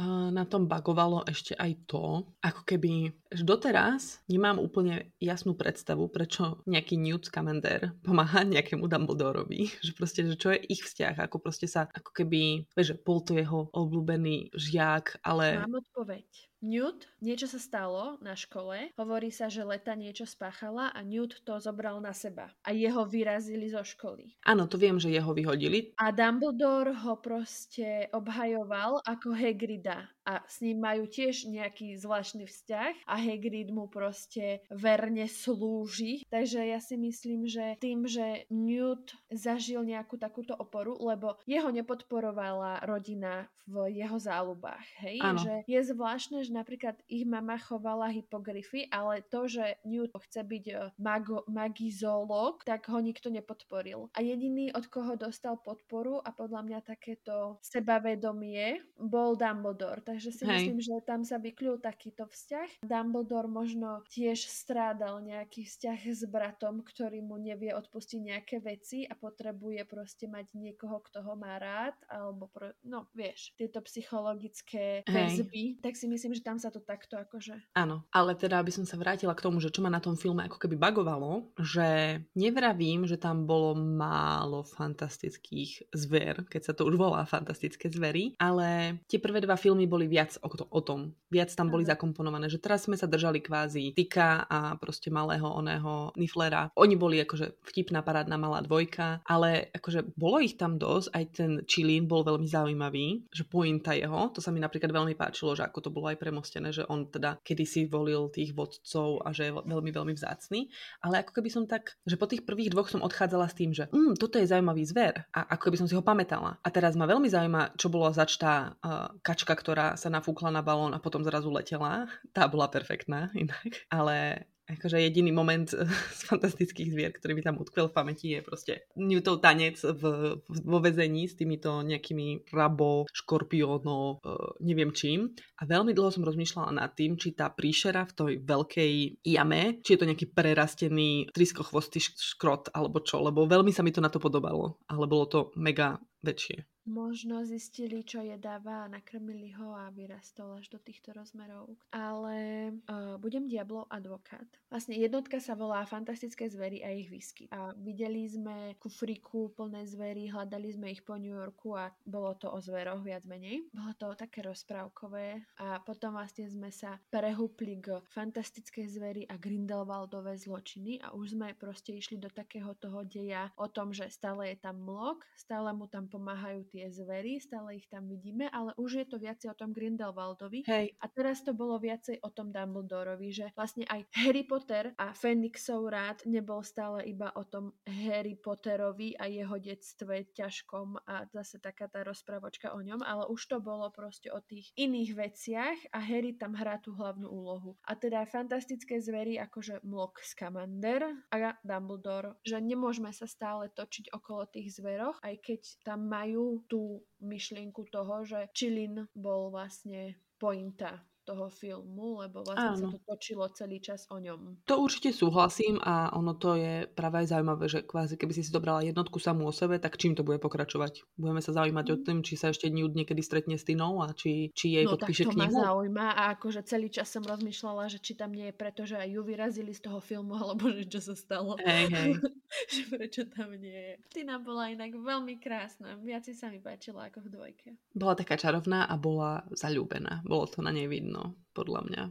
uh, na tom bagovalo ešte aj to, ako keby že doteraz nemám úplne jasnú predstavu, prečo nejaký Newt Scamander pomáha <laughs> nejakému Dumbledorovi. <laughs> Že proste, že čo je ich vzťah, ako proste sa, ako keby, vieš, bol to jeho obľúbený žiak, ale... Mám odpoveď. Newt, niečo sa stalo na škole, hovorí sa, že Leta niečo spáchala a Newt to zobral na seba a jeho vyrazili zo školy. Áno, to viem, že jeho vyhodili. A Dumbledore ho proste obhajoval ako Hagrida a s ním majú tiež nejaký zvláštny vzťah a Hagrid mu proste verne slúži. Takže ja si myslím, že tým, že Newt zažil nejakú takúto oporu, lebo jeho nepodporovala rodina v jeho záľubách, hej? Ano. Že je zvláštne, že napríklad ich mama chovala hypogryfy, ale to, že Newt chce byť e, mago, magizolog, tak ho nikto nepodporil. A jediný, od koho dostal podporu a podľa mňa takéto sebavedomie, bol Dumbledore Takže si Hej. myslím, že tam sa vykľul takýto vzťah. Dumbledore možno tiež strádal nejaký vzťah s bratom, ktorý mu nevie odpustiť nejaké veci a potrebuje proste mať niekoho, kto ho má rád, alebo pro, no vieš, tieto psychologické väzby, tak si myslím, že tam sa to takto akože... Áno, ale teda by som sa vrátila k tomu, že čo ma na tom filme ako keby bagovalo, že nevravím, že tam bolo málo fantastických zver, keď sa to už volá fantastické zvery, ale tie prvé dva filmy boli viac o, to, o tom. Viac tam boli zakomponované, že teraz sme sa držali kvázi Tika a proste malého oného Niflera. Oni boli akože vtipná parádna malá dvojka, ale akože bolo ich tam dosť, aj ten Chilin bol veľmi zaujímavý, že pointa jeho, to sa mi napríklad veľmi páčilo, že ako to bolo aj premostené, že on teda kedysi volil tých vodcov a že je veľmi, veľmi vzácný, ale ako keby som tak, že po tých prvých dvoch som odchádzala s tým, že mm, toto je zaujímavý zver a ako keby som si ho pamätala. A teraz ma veľmi zaujíma, čo bolo začtá uh, kačka, ktorá sa nafúkla na balón a potom zrazu letela. Tá bola perfektná <laughs> inak, ale akože jediný moment z fantastických zvier, ktorý mi tam utkvel v pamäti je proste Newtov tanec v, vo vezení s týmito nejakými rabo, škorpiónov, uh, neviem čím. A veľmi dlho som rozmýšľala nad tým, či tá príšera v tej veľkej jame, či je to nejaký prerastený triskochvostý škrot alebo čo, lebo veľmi sa mi to na to podobalo. Ale bolo to mega väčšie. Možno zistili, čo jedáva a nakrmili ho a vyrastol až do týchto rozmerov. Ale uh, budem Diablo advokát. Vlastne jednotka sa volá Fantastické zvery a ich whisky. A videli sme kufriku plné zvery, hľadali sme ich po New Yorku a bolo to o zveroch viac menej. Bolo to také rozprávkové a potom vlastne sme sa prehúpli k Fantastické zvery a Grindelwaldové zločiny a už sme proste išli do takého toho deja o tom, že stále je tam mlok, stále mu tam pomáhajú tie tie zvery, stále ich tam vidíme, ale už je to viacej o tom Grindelwaldovi. Hej. A teraz to bolo viacej o tom Dumbledorovi, že vlastne aj Harry Potter a Fenixov rád nebol stále iba o tom Harry Potterovi a jeho detstve ťažkom a zase taká tá rozprávočka o ňom, ale už to bolo proste o tých iných veciach a Harry tam hrá tú hlavnú úlohu. A teda fantastické zvery akože Mlok Scamander a Dumbledore, že nemôžeme sa stále točiť okolo tých zveroch, aj keď tam majú tú myšlienku toho, že Čilin bol vlastne pointa toho filmu, lebo vlastne Áno. sa to točilo celý čas o ňom. To určite súhlasím a ono to je práve aj zaujímavé, že kvázi keby si si dobrala jednotku samú o sebe, tak čím to bude pokračovať? Budeme sa zaujímať mm. o tým, či sa ešte Newt niekedy stretne s Tinou a či, či jej no, podpíše tak to knihu? ma zaujíma a akože celý čas som rozmýšľala, že či tam nie je preto, že aj ju vyrazili z toho filmu, <laughs> alebo že čo sa stalo. Hej, hej. <laughs> že prečo tam nie je. Tina bola inak veľmi krásna. Viac sa mi páčila ako v dvojke. Bola taká čarovná a bola zalúbená. Bolo to na nej vidno no, podľa mňa.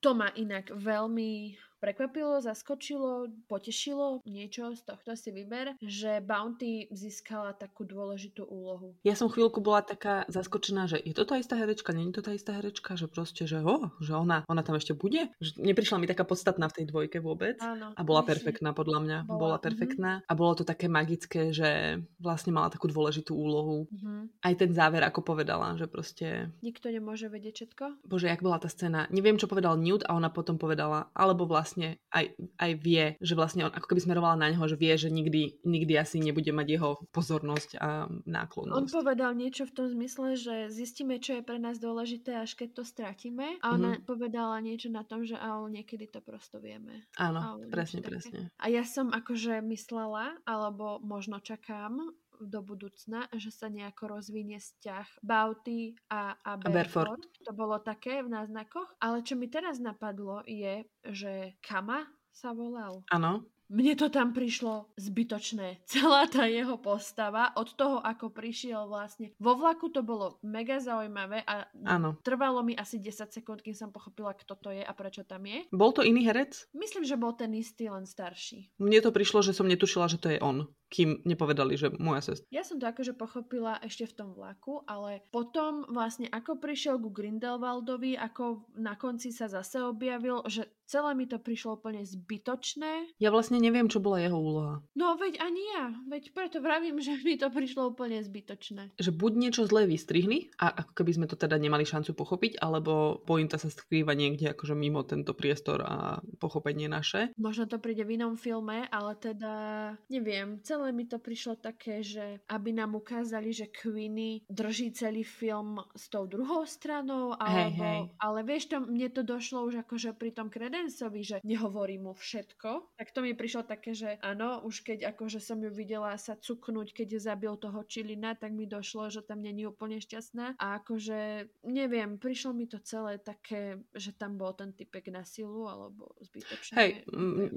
To ma inak veľmi prekvapilo, zaskočilo, potešilo niečo z tohto si vyber, že Bounty získala takú dôležitú úlohu. Ja som chvíľku bola taká zaskočená, že je to tá istá herečka, nie je to tá istá herečka, že proste, že, oh, že ona, ona tam ešte bude. Že neprišla mi taká podstatná v tej dvojke vôbec. Áno, a bola perfektná podľa mňa. Bola, bola mhm. perfektná. Mm-hmm. A bolo to také magické, že vlastne mala takú dôležitú úlohu. Mm-hmm. Aj ten záver, ako povedala, že proste... Nikto nemôže vedieť všetko? Bože, jak bola tá scéna. Neviem, čo povedal Newt a ona potom povedala, alebo vlastne vlastne aj, aj vie, že vlastne on ako keby smerovala na neho, že vie, že nikdy, nikdy asi nebude mať jeho pozornosť a náklonnosť. On povedal niečo v tom zmysle, že zistíme, čo je pre nás dôležité, až keď to stratíme. A ona mm-hmm. povedala niečo na tom, že ale niekedy to prosto vieme. Áno, presne, presne. A ja som akože myslela, alebo možno čakám, do budúcna, že sa nejako rozvinie vzťah Bauty a, a Berford. To bolo také v náznakoch. Ale čo mi teraz napadlo je, že Kama sa volal. Áno. Mne to tam prišlo zbytočné. <laughs> Celá tá jeho postava, od toho, ako prišiel vlastne. Vo vlaku to bolo mega zaujímavé a ano. trvalo mi asi 10 sekúnd, kým som pochopila, kto to je a prečo tam je. Bol to iný herec? Myslím, že bol ten istý, len starší. Mne to prišlo, že som netušila, že to je on kým nepovedali, že moja sestra. Ja som to akože pochopila ešte v tom vlaku, ale potom vlastne ako prišiel ku Grindelwaldovi, ako na konci sa zase objavil, že celé mi to prišlo úplne zbytočné. Ja vlastne neviem, čo bola jeho úloha. No veď ani ja, veď preto vravím, že mi to prišlo úplne zbytočné. Že buď niečo zlé vystrihli, a ako keby sme to teda nemali šancu pochopiť, alebo pointa sa skrýva niekde akože mimo tento priestor a pochopenie naše. Možno to príde v inom filme, ale teda neviem, celé mi to prišlo také, že aby nám ukázali, že Queenie drží celý film s tou druhou stranou, alebo, hej. ale vieš, to, mne to došlo už akože pri tom Credencovi, že nehovorí mu všetko, tak to mi prišlo také, že áno, už keď akože som ju videla sa cuknúť, keď zabil toho Čilina, tak mi došlo, že tam není úplne šťastná a akože neviem, prišlo mi to celé také, že tam bol ten typek na silu, alebo zbytočne. Hej,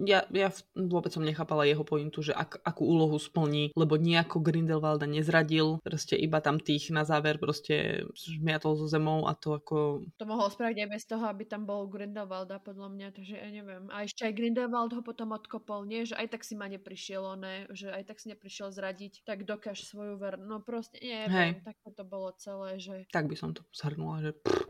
ja, ja vôbec som nechápala jeho pointu, že ak, akú úlohu splní, lebo nejako Grindelwalda nezradil, proste iba tam tých na záver proste žmiatol so zemou a to ako... To mohol spraviť aj bez toho, aby tam bol Grindelwalda podľa mňa, takže ja neviem. A ešte aj Grindelwald ho potom odkopol, nie? Že aj tak si ma neprišiel, ne? že aj tak si neprišiel zradiť, tak dokáž svoju ver... No proste, neviem, Hej. tak to bolo celé, že... Tak by som to zhrnula, že... Pff.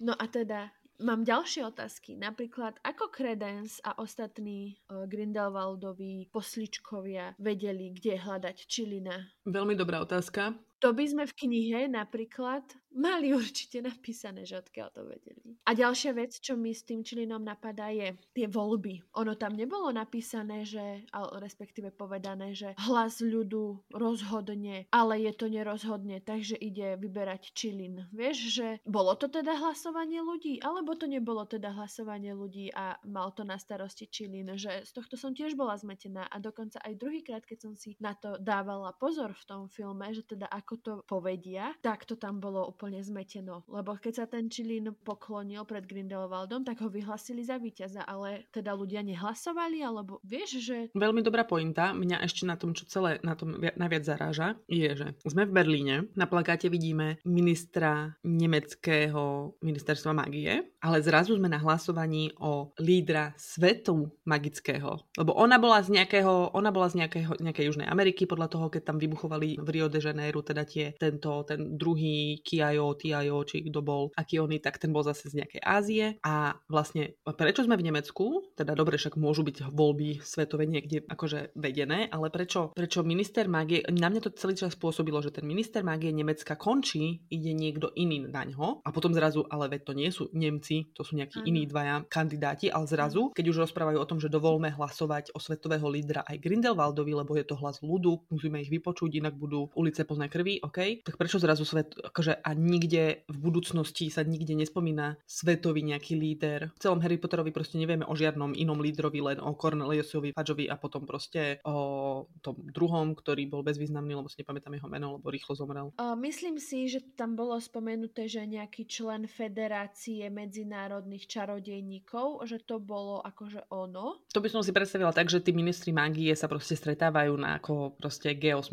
No a teda mám ďalšie otázky. Napríklad, ako Credence a ostatní uh, Grindelwaldoví posličkovia vedeli, kde hľadať Čilina? Veľmi dobrá otázka. To by sme v knihe napríklad mali <laughs> určite napísané, že odkiaľ to vedeli. A ďalšia vec, čo mi s tým čilinom napadá, je tie voľby. Ono tam nebolo napísané, že, respektíve povedané, že hlas ľudu rozhodne, ale je to nerozhodne, takže ide vyberať čilin. Vieš, že bolo to teda hlasovanie ľudí, alebo to nebolo teda hlasovanie ľudí a mal to na starosti čilin, že z tohto som tiež bola zmetená a dokonca aj druhýkrát, keď som si na to dávala pozor v tom filme, že teda ako to povedia, tak to tam bolo úplne zmeteno. Lebo keď sa ten Čilín poklonil pred Grindelwaldom, tak ho vyhlasili za víťaza, ale teda ľudia nehlasovali, alebo vieš, že... Veľmi dobrá pointa. Mňa ešte na tom, čo celé na tom najviac zaráža, je, že sme v Berlíne, na plakáte vidíme ministra nemeckého ministerstva magie, ale zrazu sme na hlasovaní o lídra svetu magického. Lebo ona bola z nejakého, ona bola z nejakého, nejakej Južnej Ameriky, podľa toho, keď tam vybuchovali v Rio de Janeiro teda tie, tento, ten druhý Kiajo, Tiajo, či kto bol, aký oný, tak ten bol zase z nejakej Ázie. A vlastne prečo sme v Nemecku, teda dobre, však môžu byť voľby svetové niekde akože vedené, ale prečo, prečo minister mágie, na mňa to celý čas spôsobilo, že ten minister mágie Nemecka končí, ide niekto iný na ňo a potom zrazu, ale veď to nie sú Nemci, to sú nejakí iní dvaja kandidáti, ale zrazu, keď už rozprávajú o tom, že dovolme hlasovať o svetového lídra aj Grindelwaldovi, lebo je to hlas ľudu, musíme ich vypočuť, inak budú ulice plné krvi, OK, tak prečo zrazu svet, akože a nikde v budúcnosti sa nikde nespomína svetový nejaký líder. V celom Harry Potterovi proste nevieme o žiadnom inom lídrovi, len o Corneliusovi, Fudgeovi a potom proste o tom druhom, ktorý bol bezvýznamný, lebo si nepamätám jeho meno, lebo rýchlo zomrel. Uh, myslím si, že tam bolo spomenuté, že nejaký člen Federácie medzinárodných čarodejníkov, že to bolo akože ono. To by som si predstavila tak, že tí ministri mágie sa proste stretávajú na ako proste G8.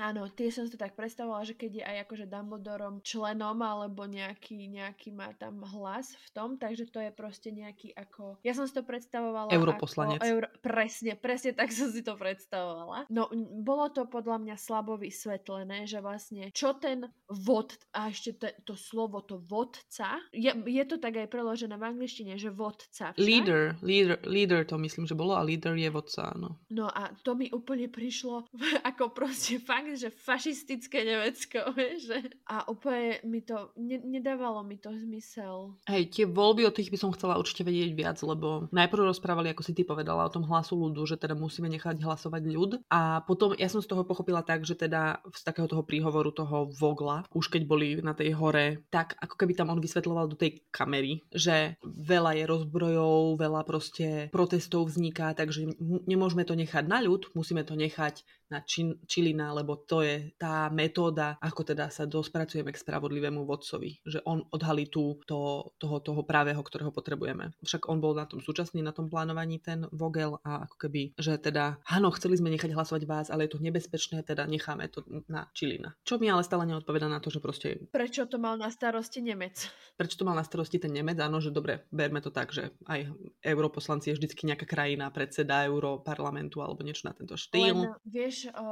Áno, tie som si tak predstavila predstavovala, že keď je aj akože Dumbledorom členom alebo nejaký, nejaký má tam hlas v tom, takže to je proste nejaký ako... Ja som si to predstavovala Europoslanec. Ako euro... Presne, presne tak som si to predstavovala. No, bolo to podľa mňa slabo vysvetlené, že vlastne čo ten vod, a ešte te, to slovo, to vodca, je, je to tak aj preložené v angličtine, že vodca. Však? Leader, leader, leader to myslím, že bolo a leader je vodca, áno. No a to mi úplne prišlo <laughs> ako proste fakt, že fašistické Nemecko, <laughs> že? A úplne mi to, ne, nedávalo mi to zmysel. Hej, tie voľby, o tých by som chcela určite vedieť viac, lebo najprv rozprávali, ako si ty povedala, o tom hlasu ľudu, že teda musíme nechať hlasovať ľud. A potom ja som z toho pochopila tak, že teda z takého toho príhovoru toho Vogla, už keď boli na tej hore, tak ako keby tam on vysvetloval do tej kamery, že veľa je rozbrojov, veľa proste protestov vzniká, takže nemôžeme to nechať na ľud, musíme to nechať na Čilina, lebo to je tá metóda, ako teda sa dospracujeme k spravodlivému vodcovi. Že on odhalí tú, to, toho, toho právého, ktorého potrebujeme. Však on bol na tom súčasný, na tom plánovaní ten Vogel a ako keby, že teda, áno, chceli sme nechať hlasovať vás, ale je to nebezpečné, teda necháme to na Čilina. Čo mi ale stále neodpoveda na to, že proste... Prečo to mal na starosti Nemec? Prečo to mal na starosti ten Nemec? Áno, že dobre, berme to tak, že aj europoslanci je vždycky nejaká krajina, predseda europarlamentu alebo niečo na tento štýl. Len, vieš, o,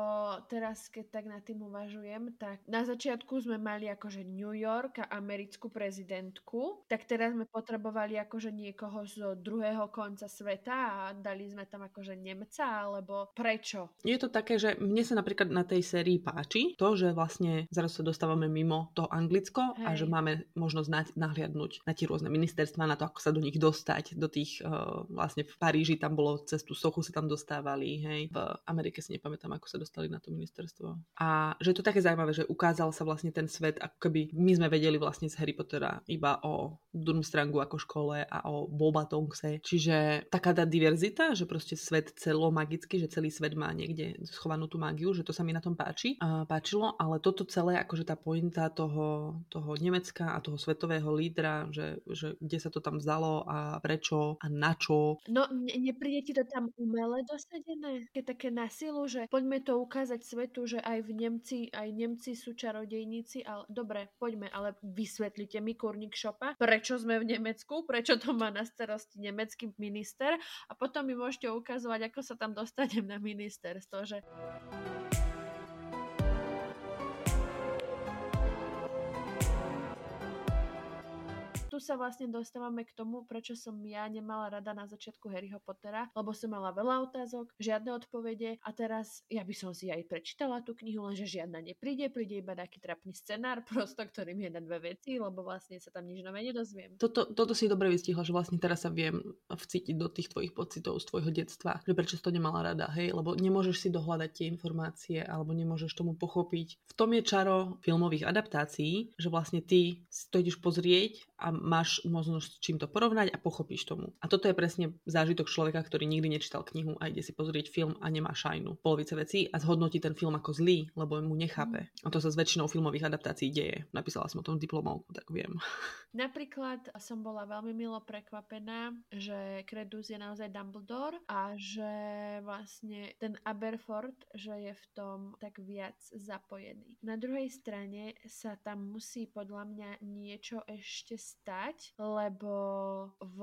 teraz keď tak na tým uvažujem, tak na začiatku sme mali akože New York a americkú prezidentku, tak teraz sme potrebovali akože niekoho z druhého konca sveta a dali sme tam akože Nemca, alebo prečo? Je to také, že mne sa napríklad na tej sérii páči to, že vlastne zaraz sa dostávame mimo to Anglicko Hej. a že máme možnosť nahliadnúť na tie rôzne ministerstva, na to, ako sa do nich dostať, do tých uh, vlastne v Paríži tam bolo cez tú sochu sa tam dostávali, hej, v Amerike si nepamätám, ako sa dostali na to ministerstvo. A že je to také zaujímavé, že ukázal sa vlastne ten svet, ako keby my sme vedeli vlastne z Harry Pottera iba o Durmstrangu ako škole a o Bobatongse. Čiže taká tá diverzita, že proste svet celo magický, že celý svet má niekde schovanú tú mágiu, že to sa mi na tom páči, a páčilo, ale toto celé, akože tá pointa toho, toho Nemecka a toho svetového lídra, že, že kde sa to tam vzalo a prečo a na čo. No, ne, nepríde ti to tam umele dosadené? Keď také na silu, že poďme to ukázať svetu, že aj v Nemci, aj Nemci sú čarodejníci, ale dobre, poďme, ale vysvetlite mi kurník šopa, prečo sme v Nemecku, prečo to má na starosti nemecký minister a potom mi môžete ukazovať, ako sa tam dostanem na ministerstvo, že tu sa vlastne dostávame k tomu, prečo som ja nemala rada na začiatku Harryho Pottera, lebo som mala veľa otázok, žiadne odpovede a teraz ja by som si aj prečítala tú knihu, lenže žiadna nepríde, príde iba taký trapný scenár, prosto, ktorý mi je na dve veci, lebo vlastne sa tam nič nové nedozviem. Toto, toto si dobre vystihla, že vlastne teraz sa viem vcítiť do tých tvojich pocitov z tvojho detstva, že prečo si to nemala rada, hej, lebo nemôžeš si dohľadať tie informácie alebo nemôžeš tomu pochopiť. V tom je čaro filmových adaptácií, že vlastne ty si to ideš pozrieť a máš možnosť čím to porovnať a pochopíš tomu. A toto je presne zážitok človeka, ktorý nikdy nečítal knihu a ide si pozrieť film a nemá šajnu polovice vecí a zhodnotí ten film ako zlý, lebo mu nechápe. A to sa s väčšinou filmových adaptácií deje. Napísala som o tom diplomovku, tak viem. <laughs> Napríklad som bola veľmi milo prekvapená, že Kredus je naozaj Dumbledore a že vlastne ten Aberford, že je v tom tak viac zapojený. Na druhej strane sa tam musí podľa mňa niečo ešte stať lebo v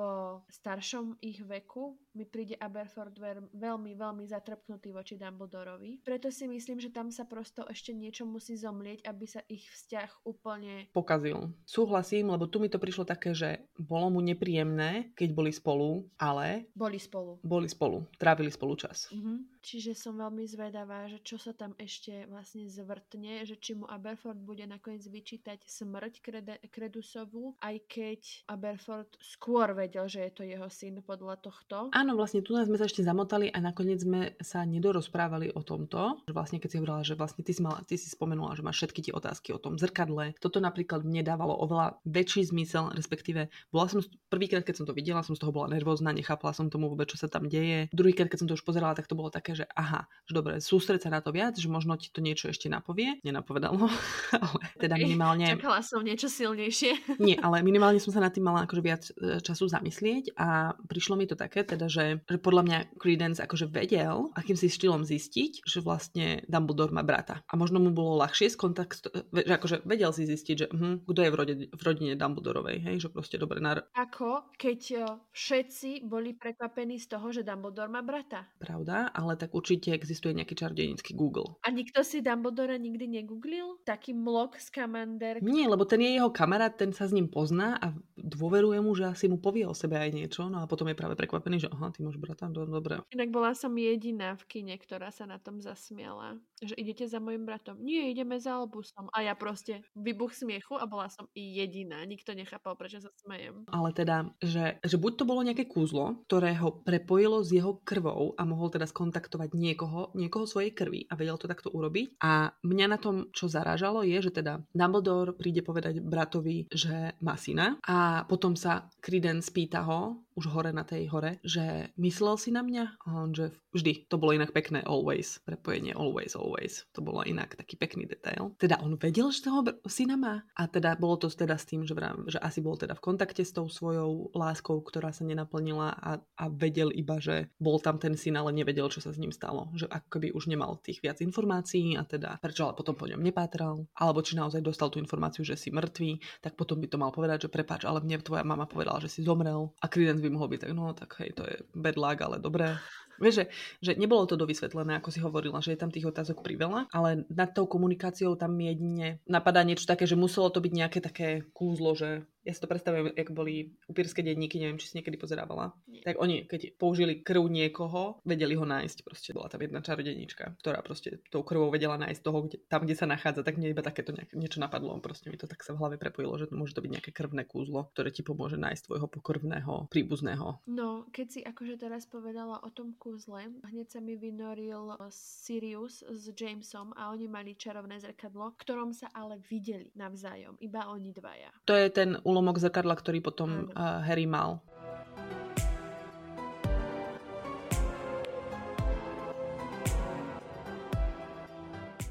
staršom ich veku mi príde Aberford veľmi, veľmi zatrpnutý voči Dumbledorovi. Preto si myslím, že tam sa prosto ešte niečo musí zomlieť, aby sa ich vzťah úplne pokazil. Súhlasím, lebo tu mi to prišlo také, že bolo mu nepríjemné, keď boli spolu, ale... Boli spolu. Boli spolu. Trávili spolu čas. Mm-hmm. Čiže som veľmi zvedavá, že čo sa tam ešte vlastne zvrtne, že či mu Aberford bude nakoniec vyčítať smrť Krede- Kredusovu, aj keď Aberford skôr vedel, že je to jeho syn podľa tohto. Áno, vlastne tu sme sa ešte zamotali a nakoniec sme sa nedorozprávali o tomto. Vlastne keď si hovorila, že vlastne ty si, mala, ty si spomenula, že máš všetky tie otázky o tom zrkadle. Toto napríklad mne dávalo oveľa väčší zmysel, respektíve bola som prvýkrát, keď som to videla, som z toho bola nervózna, nechápala som tomu vôbec, čo sa tam deje. Druhýkrát, keď som to už pozerala, tak to bolo také, že aha, že dobre, sústreť sa na to viac, že možno ti to niečo ešte napovie. Nenapovedalo, <laughs> ale teda minimálne... Čakala som niečo silnejšie. Nie, ale minimálne som sa nad tým mala akože viac e, času zamyslieť a prišlo mi to také, teda, že, že podľa mňa Credence akože vedel, akým si štýlom zistiť, že vlastne Dumbledore má brata. A možno mu bolo ľahšie kontakt, e, že akože vedel si zistiť, že hm, kto je v, rode, v rodine Dumbledorovej, hej, že proste dobre. Na... Ako keď e, všetci boli prekvapení z toho, že Dumbledore má brata. Pravda, ale tak určite existuje nejaký čarodejnícky Google. A nikto si Dumbledore nikdy negooglil? Taký mlok z Kamander? Nie, lebo ten je jeho kamarát, ten sa s ním pozná a dôveruje mu, že asi mu povie o sebe aj niečo, no a potom je práve prekvapený, že aha, ty máš brata, do, dobre. Inak bola som jediná v kine, ktorá sa na tom zasmiala. Že idete za mojim bratom. Nie, ideme za Albusom. A ja proste vybuch smiechu a bola som i jediná. Nikto nechápal, prečo sa smejem. Ale teda, že, že buď to bolo nejaké kúzlo, ktoré ho prepojilo s jeho krvou a mohol teda skontaktovať niekoho, niekoho svojej krvi a vedel to takto urobiť. A mňa na tom, čo zarážalo, je, že teda Dumbledore príde povedať bratovi, že má syna a potom sa Credence spýta ho, už hore na tej hore, že myslel si na mňa? A on, že vždy, to bolo inak pekné always, prepojenie always, always. To bolo inak taký pekný detail. Teda on vedel, že toho syna má a teda bolo to teda s tým, že, vrám, že asi bol teda v kontakte s tou svojou láskou, ktorá sa nenaplnila a, a vedel iba, že bol tam ten syn, ale nevedel, čo sa s ním stalo. Že ako keby už nemal tých viac informácií a teda prečo ale potom po ňom nepátral, alebo či naozaj dostal tú informáciu, že si mŕtvý, tak potom by to mal povedať, že prepáč, ale mne tvoja mama povedala, že si zomrel a Credence by mohol byť tak, no tak hej, to je bad luck, ale dobré. Vieš, že, že nebolo to dovysvetlené, ako si hovorila, že je tam tých otázok priveľa, ale nad tou komunikáciou tam jedine napadá niečo také, že muselo to byť nejaké také kúzlo, že ja si to predstavujem, ako boli upírske denníky, neviem, či si niekedy pozerávala. Nie. Tak oni, keď použili krv niekoho, vedeli ho nájsť. Proste bola tam jedna čarodenička, ktorá proste tou krvou vedela nájsť toho, kde, tam, kde sa nachádza. Tak mne iba takéto nejak, niečo napadlo. Proste mi to tak sa v hlave prepojilo, že to môže to byť nejaké krvné kúzlo, ktoré ti pomôže nájsť tvojho pokrvného príbuzného. No, keď si akože teraz povedala o tom kúzle, hneď sa mi vynoril eh, Sirius s Jamesom a oni mali čarovné zrkadlo, v ktorom sa ale videli navzájom. Iba oni dvaja. To je ten úlomok zrkadla, ktorý potom uh, Harry mal.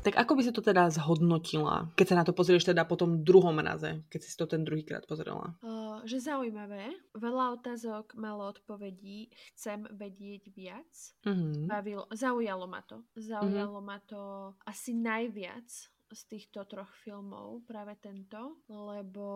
Tak ako by si to teda zhodnotila, keď sa na to pozrieš teda po tom druhom raze, keď si to ten druhýkrát pozrela? Uh, že zaujímavé. Veľa otázok, malo odpovedí. Chcem vedieť viac. Uh-huh. Bavilo, zaujalo ma to. Zaujalo uh-huh. ma to asi najviac z týchto troch filmov, práve tento, lebo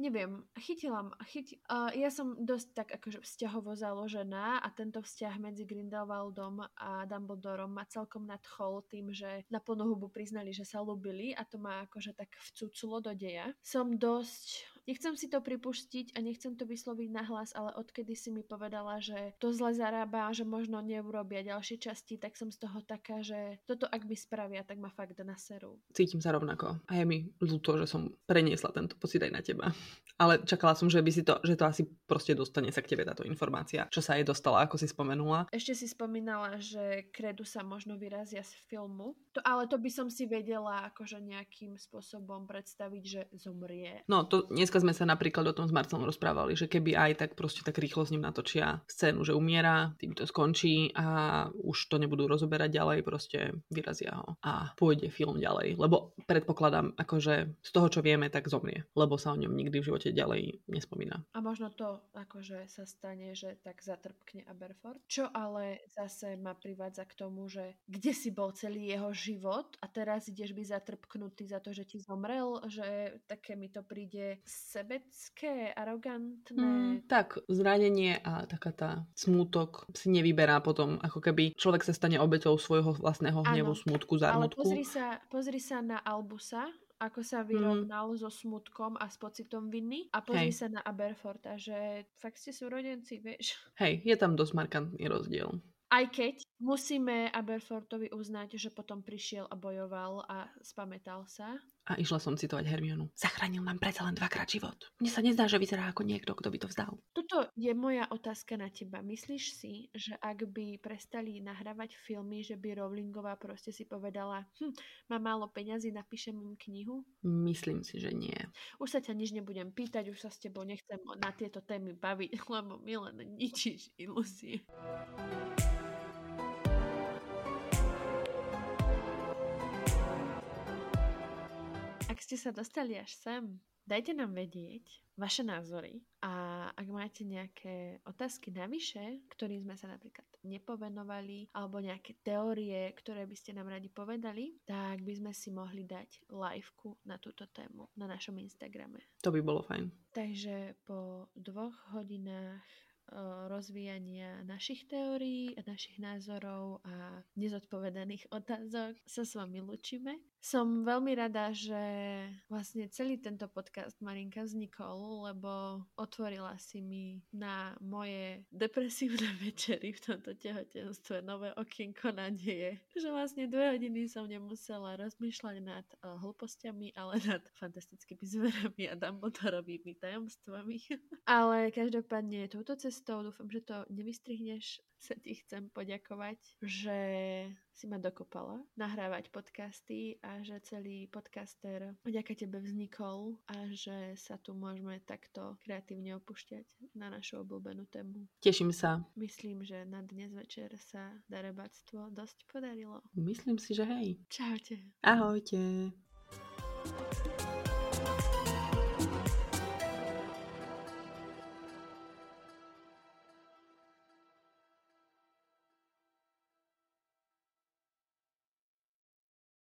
neviem, chytila, chyti, uh, ja som dosť tak akože vzťahovo založená a tento vzťah medzi Grindelwaldom a Dumbledorom ma celkom nadchol tým, že na plnú hubu priznali, že sa ľúbili a to ma akože tak vcuculo do deja. Som dosť Nechcem si to pripustiť a nechcem to vysloviť nahlas, ale odkedy si mi povedala, že to zle zarába, že možno neurobia ďalšie časti, tak som z toho taká, že toto ak by spravia, tak ma fakt na seru. Cítim sa rovnako. A je mi ľúto, že som preniesla tento pocit aj na teba. Ale čakala som, že by si to, že to asi proste dostane sa k tebe táto informácia, čo sa jej dostala, ako si spomenula. Ešte si spomínala, že kredu sa možno vyrazia z filmu. To, ale to by som si vedela akože nejakým spôsobom predstaviť, že zomrie. No, to dneska sme sa napríklad o tom s Marcelom rozprávali, že keby aj tak proste tak rýchlo s ním natočia scénu, že umiera, tým to skončí a už to nebudú rozoberať ďalej, proste vyrazia ho a pôjde film ďalej. Lebo predpokladám, akože z toho, čo vieme, tak zomrie, lebo sa o ňom nikdy v živote ďalej nespomína. A možno to akože sa stane, že tak zatrpkne Aberford, čo ale zase ma privádza k tomu, že kde si bol celý jeho život a teraz ideš byť zatrpknutý za to, že ti zomrel, že také mi to príde sebecké, arogantné. Mm, tak, zranenie a taká tá smútok si nevyberá potom, ako keby človek sa stane obeťou svojho vlastného hnevu, smútku, zármutku. Ale pozri sa, pozri sa na Albusa, ako sa vyrovnal mm. so smutkom a s pocitom viny a pozri Hej. sa na Aberforta, že fakt ste súrodenci, vieš. Hej, je tam dosť markantný rozdiel. Aj keď musíme Aberfortovi uznať, že potom prišiel a bojoval a spametal sa. A išla som citovať Hermionu. Zachránil nám predsa len dvakrát život. Mne sa nezdá, že vyzerá ako niekto, kto by to vzdal. Tuto je moja otázka na teba. Myslíš si, že ak by prestali nahrávať filmy, že by Rowlingová proste si povedala, hm, má málo peňazí, napíšem im knihu? Myslím si, že nie. Už sa ťa nič nebudem pýtať, už sa s tebou nechcem na tieto témy baviť, <laughs> lebo mi len ničíš ilúzie. Ak ste sa dostali až sem, dajte nám vedieť vaše názory a ak máte nejaké otázky navyše, ktorým sme sa napríklad nepovenovali alebo nejaké teórie, ktoré by ste nám radi povedali, tak by sme si mohli dať liveku na túto tému na našom Instagrame. To by bolo fajn. Takže po dvoch hodinách rozvíjania našich teórií a našich názorov a nezodpovedaných otázok sa s vami lučíme. Som veľmi rada, že vlastne celý tento podcast Marinka vznikol, lebo otvorila si mi na moje depresívne <laughs> večery v tomto tehotenstve nové okienko nádeje. Že vlastne dve hodiny som nemusela rozmýšľať nad uh, ale <laughs> nad fantastickými zverami a Dumbledorovými tajomstvami. <laughs> ale každopádne touto cestou. Dúfam, že to nevystrihneš. Sa ti chcem poďakovať, že si ma dokopala nahrávať podcasty a že celý podcaster vďaka tebe vznikol a že sa tu môžeme takto kreatívne opúšťať na našu obľúbenú tému. Teším sa. Myslím, že na dnes večer sa darebactvo dosť podarilo. Myslím si, že hej. Čaute. Ahojte. thank you